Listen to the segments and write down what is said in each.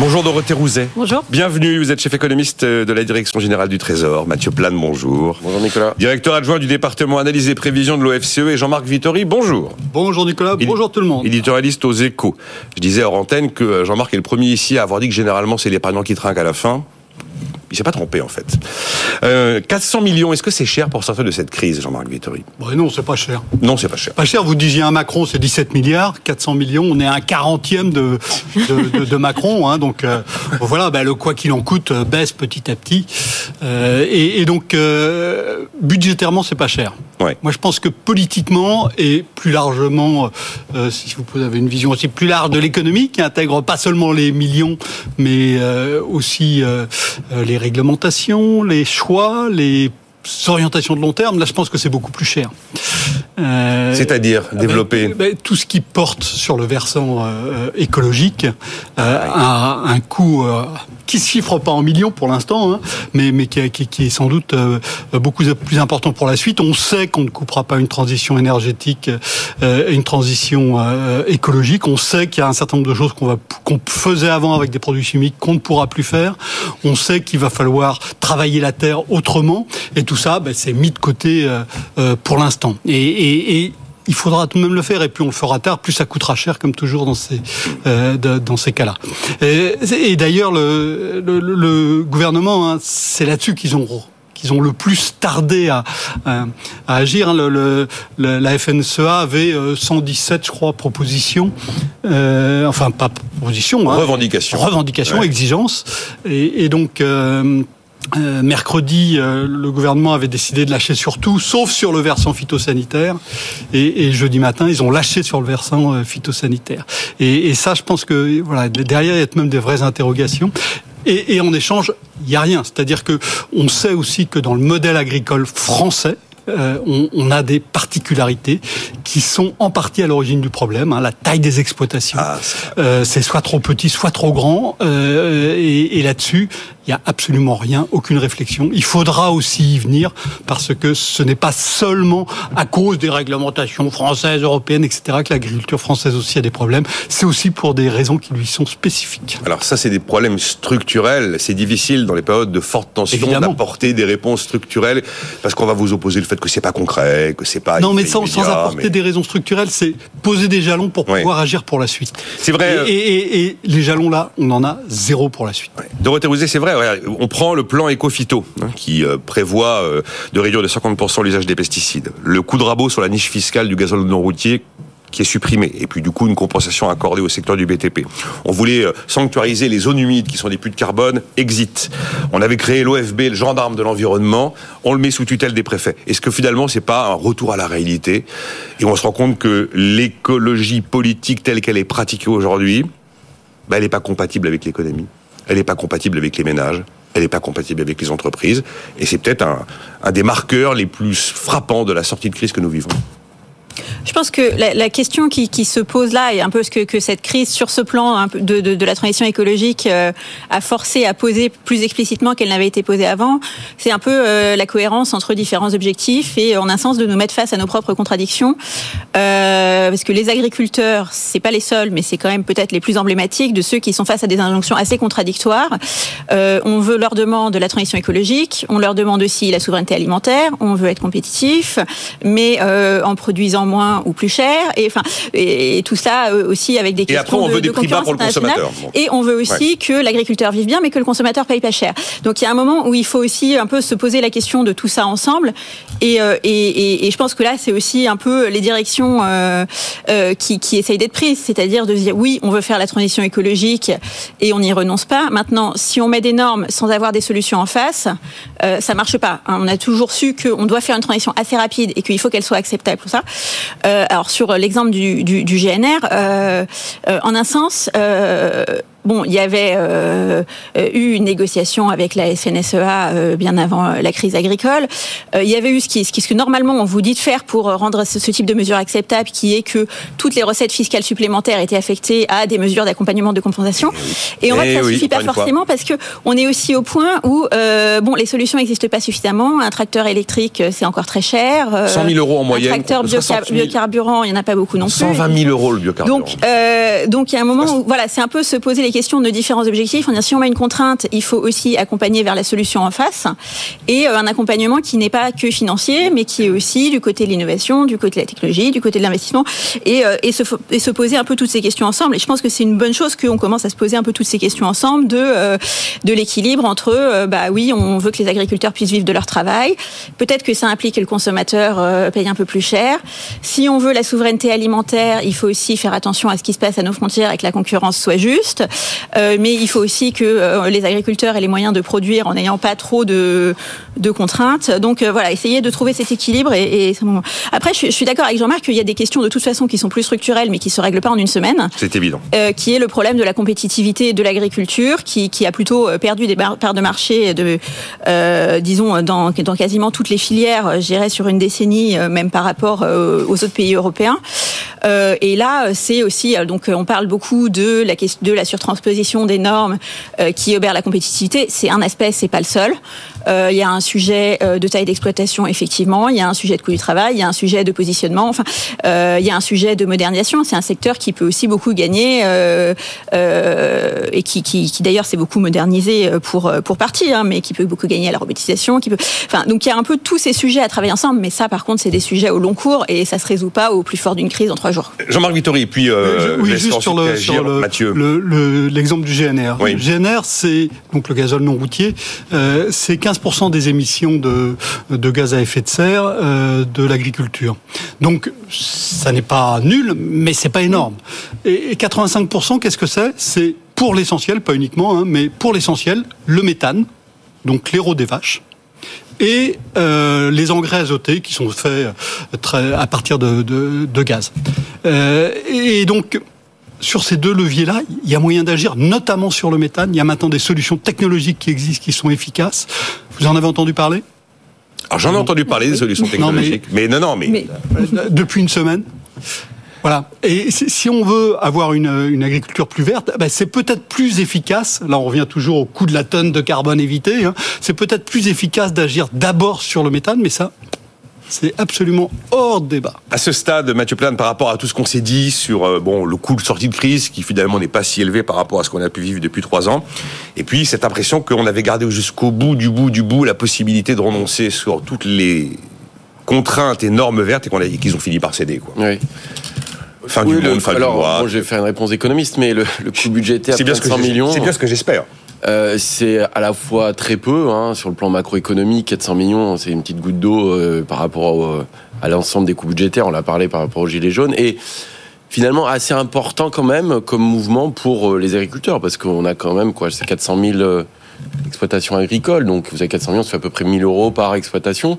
Bonjour Dorothée Rouzet. Bonjour. Bienvenue, vous êtes chef économiste de la Direction Générale du Trésor. Mathieu Plane, bonjour. Bonjour Nicolas. Directeur adjoint du département analyse et prévision de l'OFCE et Jean-Marc Vittori, bonjour. Bonjour Nicolas, bonjour tout le monde. Éditorialiste aux échos. Je disais hors antenne que Jean-Marc est le premier ici à avoir dit que généralement c'est l'épargnant qui trinque à la fin. Il s'est pas trompé en fait. Euh, 400 millions, est-ce que c'est cher pour sortir de cette crise, Jean-Marc Vittori? Bon, Non, c'est pas cher. Non, c'est pas cher. Pas cher, vous disiez un Macron, c'est 17 milliards, 400 millions, on est à un quarantième de, de, de, de Macron. Hein, donc euh, voilà, bah, le quoi qu'il en coûte euh, baisse petit à petit. Euh, et, et, donc, euh, budgétairement, c'est pas cher. Ouais. Moi, je pense que politiquement et plus largement, euh, si vous avez une vision aussi plus large de l'économie, qui intègre pas seulement les millions, mais euh, aussi euh, les réglementations, les choix, les orientations de long terme, là je pense que c'est beaucoup plus cher. Euh, C'est-à-dire développer ben, Tout ce qui porte sur le versant euh, écologique euh, a un coût qui se chiffre pas en millions pour l'instant, hein, mais, mais qui, qui, qui, est sans doute beaucoup plus important pour la suite. On sait qu'on ne coupera pas une transition énergétique, une transition écologique. On sait qu'il y a un certain nombre de choses qu'on va qu'on faisait avant avec des produits chimiques qu'on ne pourra plus faire. On sait qu'il va falloir travailler la terre autrement, et tout ça, ben, c'est mis de côté euh, euh, pour l'instant. Et, et, et, il faudra tout de même le faire, et plus on le fera tard, plus ça coûtera cher, comme toujours dans ces euh, dans ces cas-là. Et, et d'ailleurs, le, le, le, gouvernement, hein, c'est là-dessus qu'ils ont qu'ils ont le plus tardé à, à, à agir. Le, le, la FNSEA avait 117, je crois, propositions, euh, enfin pas propositions, hein, revendications, revendications, ouais. exigences, et, et donc. Euh, euh, mercredi, euh, le gouvernement avait décidé de lâcher sur tout, sauf sur le versant phytosanitaire. Et, et jeudi matin, ils ont lâché sur le versant euh, phytosanitaire. Et, et, ça, je pense que voilà, derrière, il y a même des vraies interrogations. Et, et en échange, il n'y a rien. C'est-à-dire que on sait aussi que dans le modèle agricole français, euh, on, on, a des particularités qui sont en partie à l'origine du problème. Hein, la taille des exploitations, ah, euh, c'est soit trop petit, soit trop grand. Euh, et, et là-dessus, il n'y a absolument rien, aucune réflexion. Il faudra aussi y venir parce que ce n'est pas seulement à cause des réglementations françaises, européennes, etc. que l'agriculture française aussi a des problèmes. C'est aussi pour des raisons qui lui sont spécifiques. Alors ça, c'est des problèmes structurels. C'est difficile dans les périodes de forte tension d'apporter des réponses structurelles parce qu'on va vous opposer le fait que c'est pas concret, que c'est pas. Non, mais sans, sans apporter mais... des raisons structurelles, c'est poser des jalons pour pouvoir agir pour la suite. C'est vrai. Et, et, et, les jalons là, on en a zéro pour la suite. Ouais. Dorothée Rouzet, c'est vrai on prend le plan éco-phyto hein, qui euh, prévoit euh, de réduire de 50% l'usage des pesticides. Le coup de rabot sur la niche fiscale du gazole non routier qui est supprimé et puis du coup une compensation accordée au secteur du BTP. On voulait euh, sanctuariser les zones humides qui sont des puits de carbone, exit. On avait créé l'OFB, le gendarme de l'environnement, on le met sous tutelle des préfets. Est-ce que finalement c'est pas un retour à la réalité? Et on se rend compte que l'écologie politique telle qu'elle est pratiquée aujourd'hui, bah, elle n'est pas compatible avec l'économie, elle n'est pas compatible avec les ménages, elle n'est pas compatible avec les entreprises. Et c'est peut-être un, des marqueurs les plus frappants de la sortie de crise que nous vivons. Je pense que la, la question qui, qui, se pose là, et un peu ce que, que cette crise sur ce plan de, de, de, la transition écologique euh, a forcé à poser plus explicitement qu'elle n'avait été posée avant, c'est un peu euh, la cohérence entre différents objectifs et en un sens de nous mettre face à nos propres contradictions. Euh, parce que les agriculteurs, c'est pas les seuls, mais c'est quand même peut-être les plus emblématiques de ceux qui sont face à des injonctions assez contradictoires. Euh, on veut leur demande de la transition écologique, on leur demande aussi la souveraineté alimentaire, on veut être compétitif, mais euh, en produisant moins ou plus cher et enfin et, et tout ça aussi avec des et questions après, on de, veut des de prix bas pour le consommateur. Bon. Et on veut aussi ouais. que l'agriculteur vive bien, mais que le consommateur paye pas cher. Donc il y a un moment où il faut aussi un peu se poser la question de tout ça ensemble. Et, euh, et, et je pense que là, c'est aussi un peu les directions euh, euh, qui, qui essayent d'être prises, c'est-à-dire de dire oui, on veut faire la transition écologique et on n'y renonce pas. Maintenant, si on met des normes sans avoir des solutions en face, euh, ça marche pas. On a toujours su qu'on doit faire une transition assez rapide et qu'il faut qu'elle soit acceptable pour ça. Alors sur l'exemple du, du, du, GNR, en un sens Bon, il y avait euh, euh, eu une négociation avec la FNSEA euh, bien avant la crise agricole. il y avait eu ce, qui, ce, que normalement on vous dit de faire pour rendre ce, type de mesure acceptable, qui est que toutes les recettes fiscales supplémentaires étaient affectées à des mesures d'accompagnement de compensation. Et on voit que ça ne suffit pas forcément parce que on est aussi au point où bon, les solutions n'existent pas suffisamment. Un tracteur électrique, c'est encore très cher. 100 000 euros en moyenne. Un tracteur biocarburant, il n'y en a pas beaucoup non plus. 120 000 euros le biocarburant. Donc, donc il y a un moment où voilà, c'est un peu se poser les questions question de différents objectifs. On si on met une contrainte, il faut aussi accompagner vers la solution en face. Et euh, un accompagnement qui n'est pas que financier, mais qui est aussi du côté de l'innovation, du côté de la technologie, du côté de l'investissement. Et, euh, et, se, poser un peu toutes ces questions ensemble. Et je pense que c'est une bonne chose qu'on commence à se poser un peu toutes ces questions ensemble de, euh, l'équilibre entre, bah oui, on veut que les agriculteurs puissent vivre de leur travail. Peut-être que ça implique que le consommateur paye un peu plus cher. Si on veut la souveraineté alimentaire, il faut aussi faire attention à ce qui se passe à nos frontières et que la concurrence soit juste. Euh, mais il faut aussi que euh, les agriculteurs aient les moyens de produire en n'ayant pas trop de, de contraintes. Donc euh, voilà, essayer de trouver cet équilibre. Et, et après, je, suis d'accord avec Jean-Marc qu'il y a des questions de toute façon qui sont plus structurelles, mais qui se règlent pas en une semaine. C'est évident. qui est le problème de la compétitivité de l'agriculture, qui, qui, a plutôt perdu des parts de marché, de, disons, dans, dans quasiment toutes les filières, j'irais sur une décennie, même par rapport aux autres pays européens. Et là, c'est aussi, donc, on parle beaucoup de la question de la surtransposition des normes euh, qui obèrent la compétitivité, c'est un aspect, c'est pas le seul. Euh, il y a un sujet euh, de taille d'exploitation, effectivement. Il y a un sujet de coût du travail. Il y a un sujet de positionnement. Enfin, il y a un sujet de modernisation. C'est un secteur qui peut aussi beaucoup gagner et qui, qui, qui d'ailleurs s'est beaucoup modernisé pour pour partie, hein, mais qui peut beaucoup gagner à la robotisation. Qui peut, enfin, donc il y a un peu tous ces sujets à travailler ensemble. Mais ça, par contre, c'est des sujets au long cours et ça se résout pas au plus fort d'une crise en trois jours. Jean-Marc Vittori, puis oui, juste sur le, sur le, Mathieu. Le, l'exemple du GNR. Le GNR, c'est donc le gazole non routier, euh, c'est 15% des émissions de, de, gaz à effet de serre euh, de l'agriculture. Donc ça n'est pas nul, mais c'est pas énorme. Et, 85%, qu'est-ce que c'est? C'est pour l'essentiel, pas uniquement, hein, mais pour l'essentiel, le méthane, donc l'héros des vaches et euh, les engrais azotés qui sont faits très, à partir de, de, gaz. Euh, et donc, sur ces deux leviers-là, il y a moyen d'agir, notamment sur le méthane. Il y a maintenant des solutions technologiques qui existent, qui sont efficaces. Vous en avez entendu parler? Alors j'en ai entendu parler des solutions technologiques, mais, non, non, mais, euh, depuis une semaine. Voilà. Et si on veut avoir une, agriculture plus verte, ben c'est peut-être plus efficace. Là, on revient toujours au coût de la tonne de carbone évité. Hein. C'est peut-être plus efficace d'agir d'abord sur le méthane, mais ça, c'est absolument hors de débat. À ce stade, Mathieu Plane, par rapport à tout ce qu'on s'est dit sur euh, bon, le coût de sortie de crise, qui finalement n'est pas si élevé par rapport à ce qu'on a pu vivre depuis trois ans, et puis cette impression qu'on avait gardé jusqu'au bout du bout du bout la possibilité de renoncer sur toutes les contraintes et normes vertes et qu'ils ont fini par céder. Quoi. Oui. Fin du monde, fin alors, du mois. Bon, je vais faire une réponse économiste, mais le, coût budgétaire, c'est bien, millions. C'est bien ce que j'espère. Euh, c'est à la fois très peu hein, sur le plan macroéconomique, 400 millions, c'est une petite goutte d'eau euh, par rapport à l'ensemble des coûts budgétaires. On l'a parlé par rapport aux gilets jaunes et finalement assez important quand même comme mouvement pour euh, les agriculteurs parce qu'on a quand même quoi, c'est 400 000 exploitations agricoles, donc vous avez 400 millions, ça fait à peu près 1000 euros par exploitation.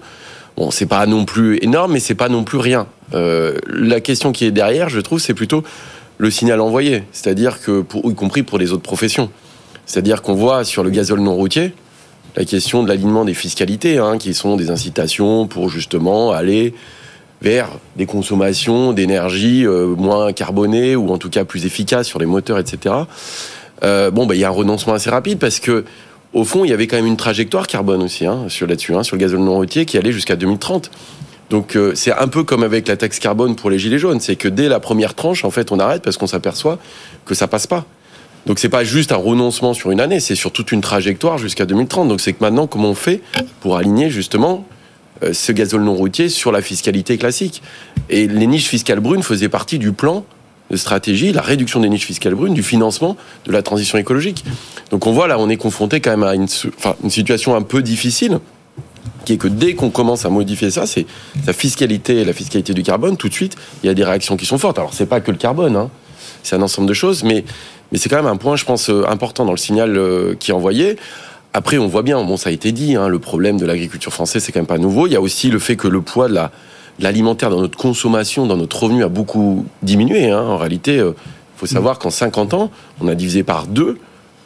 Bon, c'est pas non plus énorme, mais c'est pas non plus rien. la question qui est derrière, je trouve, c'est plutôt le signal envoyé, c'est-à-dire que, y compris pour les autres professions. C'est-à-dire qu'on voit sur le gazole non routier la question de l'alignement des fiscalités, hein, qui sont des incitations pour justement aller vers des consommations d'énergie euh, moins carbonées ou en tout cas plus efficaces sur les moteurs, etc. Euh, bon, bah, il y a un renoncement assez rapide parce que au fond, il y avait quand même une trajectoire carbone aussi hein, sur là-dessus, hein, sur le gazole non routier qui allait jusqu'à 2030. Donc euh, c'est un peu comme avec la taxe carbone pour les gilets jaunes, c'est que dès la première tranche, en fait, on arrête parce qu'on s'aperçoit que ça passe pas. Donc c'est pas juste un renoncement sur une année, c'est sur toute une trajectoire jusqu'à 2030. Donc c'est que maintenant, comment on fait pour aligner justement euh, ce gazole non routier sur la fiscalité classique? Et les niches fiscales brunes faisaient partie du plan de stratégie, la réduction des niches fiscales brunes, du financement de la transition écologique. Donc on voit là, on est confronté quand même à une, situation un peu difficile qui est que dès qu'on commence à modifier ça, c'est sa fiscalité, la fiscalité du carbone, tout de suite, il y a des réactions qui sont fortes. Alors c'est pas que le carbone, hein, c'est un ensemble de choses, mais mais c'est quand même un point, je pense, euh, important dans le signal euh, qui est envoyé. Après, on voit bien, bon, ça a été dit, hein, le problème de l'agriculture française, c'est quand même pas nouveau. Il y a aussi le fait que le poids de la l'alimentaire dans notre consommation, dans notre revenu a beaucoup diminué. Hein. En réalité, il faut savoir qu'en 50 ans, on a divisé par deux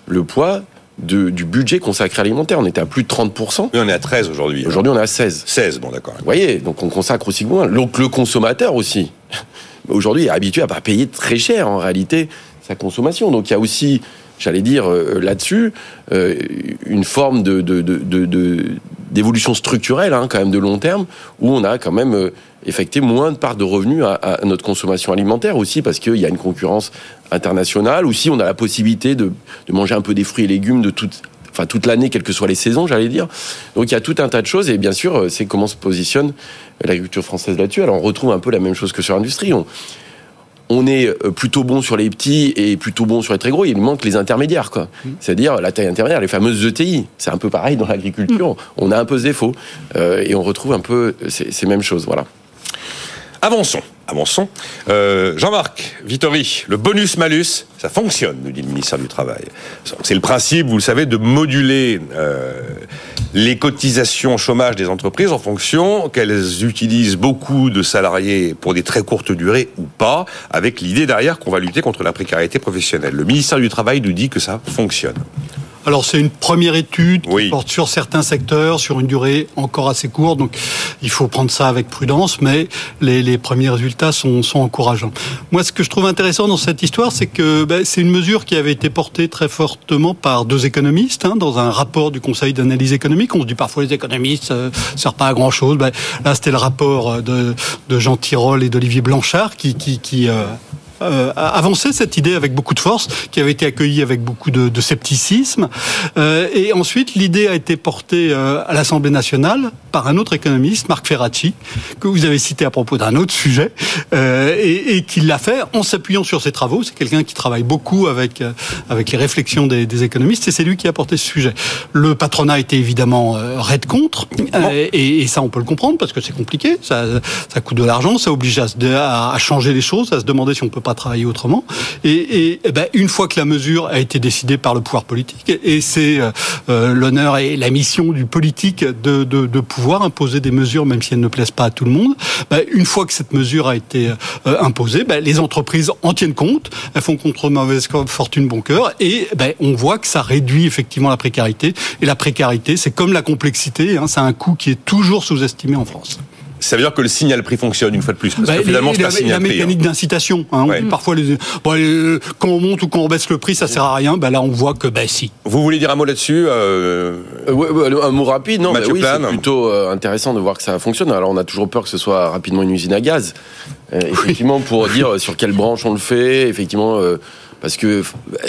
le poids de, du budget consacré à l'alimentaire. On était à plus de 30%. Oui, on est à 13 aujourd'hui. Aujourd'hui, on est à 16. 16, bon d'accord. Vous voyez, donc on consacre aussi moins. Donc le consommateur aussi, aujourd'hui, est habitué à pas payer très cher en réalité sa consommation. Donc il y a aussi, j'allais dire euh, là-dessus, euh, une forme de, d'évolution structurelle, hein, quand même de long terme, où on a quand même euh, effectué moins de part de revenus à, notre consommation alimentaire aussi, parce qu'il y a une concurrence internationale. Aussi, on a la possibilité de, manger un peu des fruits et légumes de toute, enfin toute l'année, quelles que soient les saisons, j'allais dire. Donc il y a tout un tas de choses, et bien sûr, c'est comment se positionne l'agriculture française là-dessus. Alors on retrouve un peu la même chose que sur l'industrie. On, on est euh, plutôt bon sur les petits et plutôt bon sur les très gros. Il manque les intermédiaires, quoi. Mmh. C'est-à-dire la taille intermédiaire, les fameuses ETI. C'est un peu pareil dans l'agriculture. Mmh. On a un peu ce défaut euh, et on retrouve un peu ces, ces mêmes choses. Voilà. Avançons, avançons. Euh, Jean-Marc Vittori, le bonus-malus, ça fonctionne, nous dit le ministère du Travail. C'est le principe, vous le savez, de moduler euh, les cotisations chômage des entreprises en fonction qu'elles utilisent beaucoup de salariés pour des très courtes durées ou pas, avec l'idée derrière qu'on va lutter contre la précarité professionnelle. Le ministère du Travail nous dit que ça fonctionne. Alors c'est une première étude qui porte sur certains secteurs, sur une durée encore assez courte, donc il faut prendre ça avec prudence, mais les, les premiers résultats sont, sont, encourageants. Moi, ce que je trouve intéressant dans cette histoire, c'est que ben, c'est une mesure qui avait été portée très fortement par deux économistes hein, dans un rapport du Conseil d'analyse économique. On se dit parfois les économistes ne euh, servent pas à grand chose. Ben, là, c'était le rapport de, de Jean Tirole et d'Olivier Blanchard qui, qui, qui euh, euh, avancé cette idée avec beaucoup de force, qui avait été accueillie avec beaucoup de, scepticisme. Euh, et ensuite, l'idée a été portée euh, à l'Assemblée nationale par un autre économiste, Marc Ferracci, que vous avez cité à propos d'un autre sujet, euh, et, et qui l'a fait en s'appuyant sur ses travaux. C'est quelqu'un qui travaille beaucoup avec avec les réflexions des, économistes, et c'est lui qui a porté ce sujet. Le patronat était évidemment raide contre, et, ça on peut le comprendre parce que c'est compliqué, ça, coûte de l'argent, ça oblige à changer les choses, à se demander si on peut pas travailler autrement. Et, et ben, une fois que la mesure a été décidée par le pouvoir politique, et c'est euh, l'honneur et la mission du politique de, pouvoir imposer des mesures, même si elles ne plaisent pas à tout le monde, ben, une fois que cette mesure a été euh, imposée, ben, les entreprises en tiennent compte, elles font contre mauvaise fortune bon cœur, et ben, on voit que ça réduit effectivement la précarité. Et la précarité, c'est comme la complexité, hein, c'est un coût qui est toujours sous-estimé en France ça veut dire que le signal prix fonctionne une fois de plus. Parce bah, que finalement, c'est un signal la prix. La mécanique hein. d'incitation. Hein, ouais. Parfois, les, bon, les, quand on monte ou quand on baisse le prix, ça sert à rien. Bah, là, on voit que bah, si. Vous voulez dire un mot là-dessus euh... euh, ouais, Un mot rapide, non Mathieu oui, C'est plutôt euh, intéressant de voir que ça fonctionne. Alors, on a toujours peur que ce soit rapidement une usine à gaz. Euh, effectivement, pour dire sur quelle branche on le fait, effectivement parce que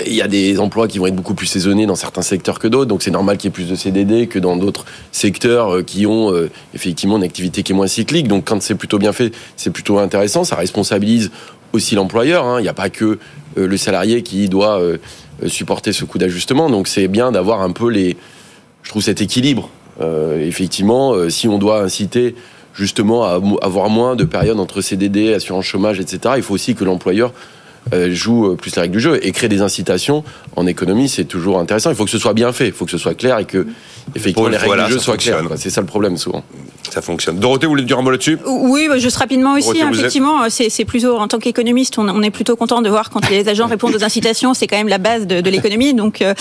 il y a des emplois qui vont être beaucoup plus saisonnés dans certains secteurs que d'autres, donc c'est normal qu'il y ait plus de CDD que dans d'autres secteurs qui ont euh, effectivement une activité qui est moins cyclique. Donc quand c'est plutôt bien fait, c'est plutôt intéressant. Ça responsabilise aussi l'employeur. Hein. Il n'y a pas que euh, le salarié qui doit euh, supporter ce coût d'ajustement. Donc c'est bien d'avoir un peu les, je trouve cet équilibre. Euh, effectivement, si on doit inciter justement à avoir moins de périodes entre CDD, assurance chômage, etc. Il faut aussi que l'employeur joue plus la règle du jeu et créer des incitations en économie, c'est toujours intéressant. Il faut que ce soit bien fait, il faut que ce soit clair et que effectivement les règles voilà, du jeu soient claires. C'est ça le problème souvent. Ça fonctionne. Dorothée, vous voulez dire un mot là-dessus? Oui, bah, juste rapidement aussi. Dorothée, vous êtes- effectivement, c'est c'est plutôt en tant qu'économiste, on, on est plutôt content de voir quand les agents répondent aux incitations. C'est quand même la base de, de l'économie, donc euh,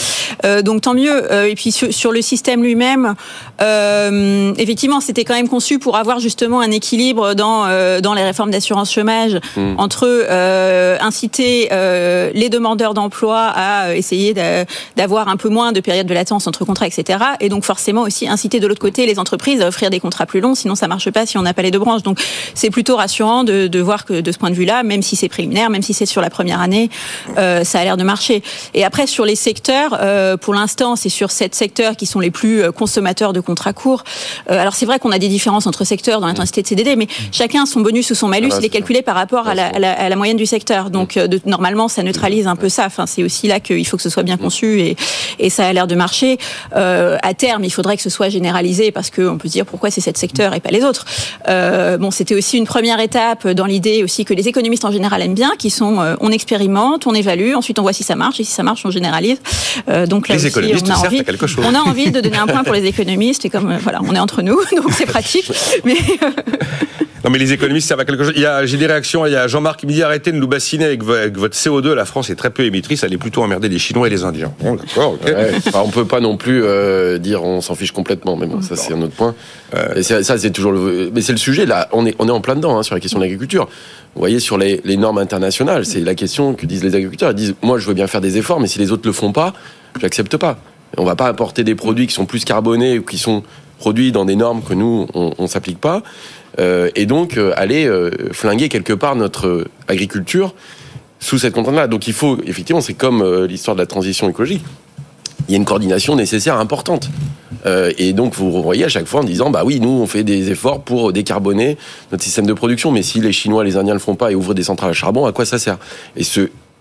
euh, donc tant mieux. Euh, et puis sur, sur le système lui-même, euh, effectivement, c'était quand même conçu pour avoir justement un équilibre dans euh, dans les réformes d'assurance chômage Mm. entre euh, inciter euh, les demandeurs d'emploi à euh, essayer d'a- d'avoir un peu moins de période de latence entre contrats, etc. Et donc forcément aussi inciter de l'autre côté les entreprises à offrir des contrats plus longs, sinon ça marche pas si on n'a pas les deux branches. Donc c'est plutôt rassurant de, de voir que de ce point de vue-là, même si c'est préliminaire, même si c'est sur la première année, euh, ça a l'air de marcher. Et après sur les secteurs, euh, pour l'instant c'est sur sept secteurs qui sont les plus euh, consommateurs de contrats courts. Euh, alors c'est vrai qu'on a des différences entre secteurs dans l'intensité de CDD, mais chacun son bonus ou son malus, Ah, il est calculé par rapport à la, à la, à la moyenne du secteur. Donc euh, de, normalement ça neutralise un peu ça. Enfin c'est aussi là qu'il faut que ce soit bien conçu et, et ça a l'air de marcher. Euh, à terme, il faudrait que ce soit généralisé parce qu'on peut se dire pourquoi c'est cet secteur et pas les autres. Euh, bon, c'était aussi une première étape dans l'idée aussi que les économistes en général aiment bien, qui sont euh, on expérimente, on évalue, ensuite on voit si ça marche et si ça marche, on généralise. Donc là Les aussi, économistes on a envie, à quelque chose. on a envie de donner un point pour les économistes et comme voilà, on est entre nous, donc c'est pratique. Mais Non, mais les économistes servent à quelque chose. Il y a, j'ai des réactions. Il y a Jean-Marc qui me dit arrêtez de nous bassiner avec, vo- avec votre CO2. La France est très peu émettrice. Elle est plutôt emmerder les Chinois et les Indiens. Bon, d'accord, ok. Ouais, enfin, on peut pas non plus euh, dire on s'en fiche complètement, mais bon, ça c'est un autre point. Et c'est- ça c'est toujours le, mais c'est le sujet là. On est on est en plein dedans hein, sur la question de l'agriculture. Vous voyez sur les, les normes internationales, c'est la question que disent les agriculteurs. Ils disent moi je veux bien faire des efforts, mais si les autres le font pas, j'accepte pas. On va pas apporter des produits qui sont plus carbonés ou qui sont produits dans des normes que nous on, on s'applique pas, Euh, et donc euh, aller euh, flinguer quelque part notre agriculture sous cette contrainte-là. Donc il faut effectivement, c'est comme l'histoire de la transition écologique il y a une coordination nécessaire importante. Et donc vous voyez à chaque fois en disant bah oui nous on fait des efforts pour décarboner notre système de production mais si les Chinois les Indiens le font pas et ouvrent des centrales à charbon à quoi ça sert? Et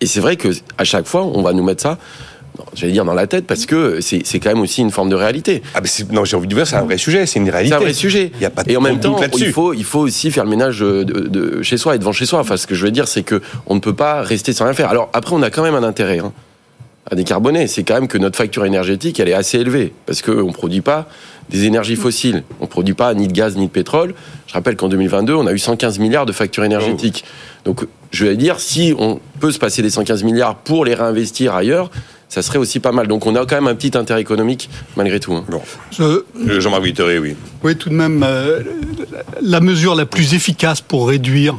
et c'est vrai que à chaque fois on va nous mettre ça j'allais dire dans la tête parce que c'est c'est quand même aussi une forme de réalité Ah, c'est- non, j'ai envie de dire, c'est un vrai sujet. C'est une c'est réalité. un vrai sujet. Il y a pas de et en même temps, il faut, il faut aussi faire le ménage de, de chez soi et devant chez soi. Enfin, ce que je veux dire, c'est que on ne peut pas rester sans rien faire. Alors après, on a quand même un intérêt hein, à décarboner. C'est quand même que notre facture énergétique, elle est assez élevée parce qu'on ne produit pas des énergies fossiles. On ne produit pas ni de gaz ni de pétrole. Je rappelle qu'en 2022, on a eu 115 milliards de factures énergétiques. Donc, je vais dire, si on peut se passer des 115 milliards pour les réinvestir ailleurs, ça serait aussi pas mal. Donc, on a quand même un petit intérêt économique malgré tout. hein. Bon. Je- Euh, Jean-Marc oui. Oui, tout de même, euh, la mesure la plus efficace pour réduire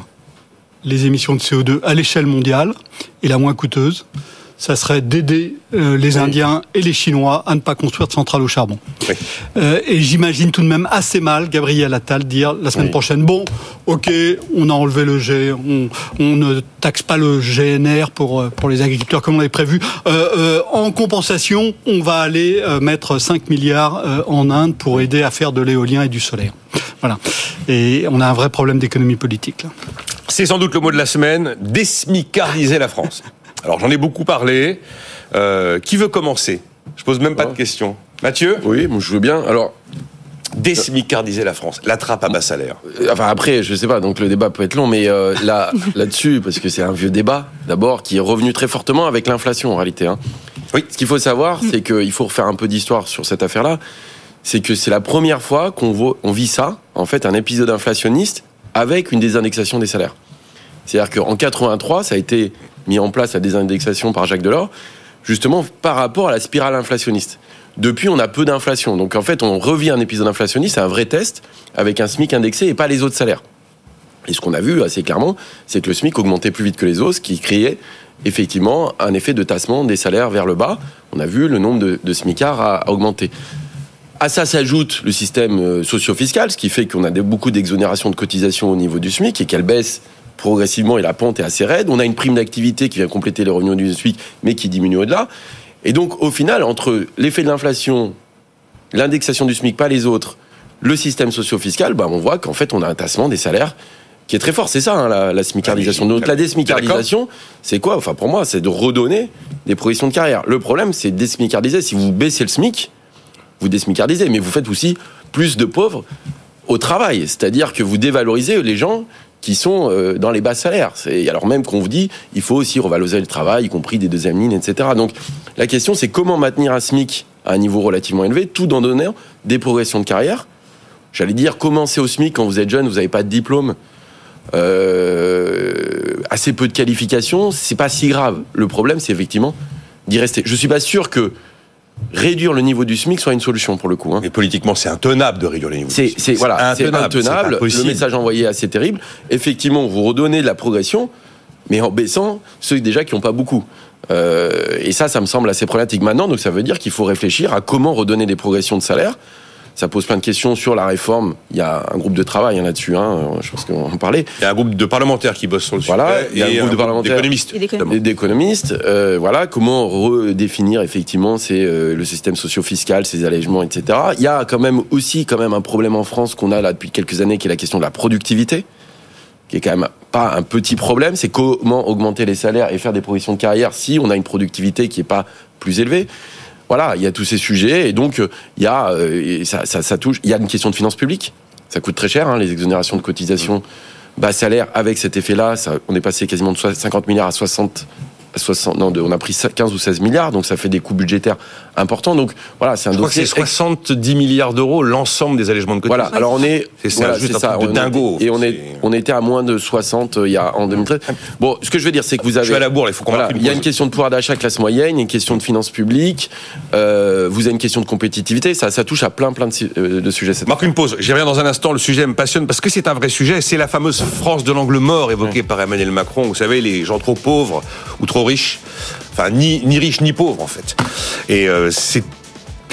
les émissions de CO2 à l'échelle mondiale et la moins coûteuse, ça serait d'aider euh, les Indiens et les Chinois à ne pas construire de centrales au charbon. Oui. Euh, et j'imagine tout de même assez mal Gabriel Attal dire la semaine Oui. prochaine bon, ok, on a enlevé le G, on, on ne taxe pas le GNR pour euh, pour les agriculteurs comme on l'avait prévu. Euh, en compensation, on va aller mettre 5 milliards en Inde pour aider à faire de l'éolien et du solaire. Voilà. Et on a un vrai problème d'économie politique là. C'est sans doute le mot de la semaine, désmicardiser la France. Alors j'en ai beaucoup parlé. Euh, qui veut commencer? Je pose même pas de Ouais. questions. Mathieu? Oui, moi, je veux bien. Alors, Désmicardiser la France. La trappe à bas salaire. Euh, Enfin après, je sais pas, donc le débat peut être long, mais euh, là, là-dessus, parce que c'est un vieux débat, d'abord, qui est revenu très fortement avec l'inflation en réalité. Hein. Oui. Ce qu'il faut savoir, c'est qu'il faut refaire un peu d'histoire sur cette affaire-là. C'est que c'est la première fois qu'on voit- on vit ça, en fait, un épisode inflationniste avec une désindexation des salaires. C'est-à-dire qu'en 83, ça a été mis en place la désindexation par Jacques Delors, justement par rapport à la spirale inflationniste. Depuis, on a peu d'inflation. Donc en fait, on revit un épisode inflationniste, c'est un vrai test, avec un SMIC indexé et pas les autres salaires. Et ce qu'on a vu assez clairement, c'est que le SMIC augmentait plus vite que les autres, ce qui créait effectivement un effet de tassement des salaires vers le bas. On a vu le nombre de, de SMICards a, a augmenté. À ça s'ajoute le système euh, socio-fiscal, ce qui fait qu'on a beaucoup d'exonérations de cotisations au niveau du SMIC et qu'elle baisse progressivement et la pente est assez raide. On a une prime d'activité qui vient compléter les revenus du SMIC, mais qui diminue au-delà. Et donc, au final, entre l'effet de l'inflation, l'indexation du SMIC, pas les autres, le système socio-fiscal, bah, on voit qu'en fait, on a un tassement des salaires qui est très fort. C'est ça, hein, la, la smicardisation. Ah Donc, la désmicardisation, c'est quoi? Enfin, pour moi, c'est de redonner des progressions de carrière. Le problème, c'est de désmicardiser. Si vous baissez le SMIC, vous désmicardisez, mais vous faites aussi plus de pauvres au travail. C'est-à-dire que vous dévalorisez les gens qui sont euh, dans les bas salaires. Alors même qu'on vous dit il faut aussi revaloriser le travail, y compris des deuxièmes lignes, etc. Donc la question c'est comment maintenir un SMIC à un niveau relativement élevé, tout en donnant des progressions de carrière. J'allais dire commencer au SMIC quand vous êtes jeune, vous n'avez pas de diplôme, euh, assez peu de qualifications, c'est pas si grave. Le problème c'est effectivement d'y rester. Je suis pas sûr que réduire le niveau du SMIC soit une solution pour le coup. hein. Mais politiquement, c'est intenable de réduire les niveaux. C'est, c'est voilà, c'est intenable. Le message envoyé est assez terrible. Effectivement, vous redonnez de la progression, mais en baissant ceux déjà qui n'ont pas beaucoup. Euh, et ça, ça me semble assez problématique maintenant. Donc ça veut dire qu'il faut réfléchir à comment redonner des progressions de salaire. Ça pose plein de questions sur la réforme. Il y a un groupe de travail hein, là-dessus. Hein, je pense qu'on en parlait. Il y a un groupe de parlementaires qui bossent sur le Voilà, sujet. il y a un groupe de parlementaires. d'économistes. Et d'économistes. Et d'économistes, euh, voilà, comment redéfinir effectivement c'est euh, le système socio-fiscal, ses allègements, etc. Il y a quand même aussi quand même un problème en France qu'on a là depuis quelques années, qui est la question de la productivité, qui est quand même pas un petit problème. C'est comment augmenter les salaires et faire des progressions de carrière si on a une productivité qui est pas plus élevée. Voilà, il y a tous ces sujets et donc il y a une question de finances publiques. Ça coûte très cher, hein, les exonérations de cotisations bas salaire avec cet effet-là. On est passé quasiment de 50 milliards à 60 60, non, de- on a pris 15 ou 16 milliards, donc ça fait des coûts budgétaires importants. Donc voilà, c'est un Je crois que dossier. c'est 70 milliards d'euros l'ensemble des allègements de cotisation. Voilà, alors on est, C'est ça, voilà, juste un truc de dingo. Et on est, on était à moins de 60 euh, il y a en 2013. Bon, ce que je veux dire, c'est que vous avez. Je suis à la bourre, il faut qu'on Voilà, il y a une question de pouvoir d'achat classe moyenne, une question de finances publiques, euh, vous avez une question de compétitivité, ça, ça touche à plein plein de, euh, de sujets. cette- Marque une pause. J'y reviens dans un instant. Le sujet me passionne parce que c'est un vrai sujet. C'est la fameuse France de l'angle mort évoquée par Emmanuel Macron. Vous savez, les gens trop pauvres ou trop riches. Enfin, ni, ni riches ni pauvres, en fait. Et euh, c'est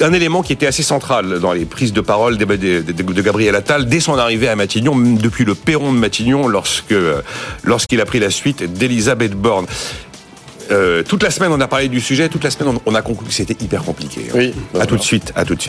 un élément qui était assez central dans les prises de parole de, de- de- de Gabriel Attal dès son arrivée à Matignon, depuis le perron de Matignon, lorsque euh, lorsqu'il a pris la suite d'Elisabeth Borne. Euh, toute la semaine, on a parlé du sujet. Toute la semaine, on on a conclu que c'était hyper compliqué. Oui. À tout de suite. À tout de suite.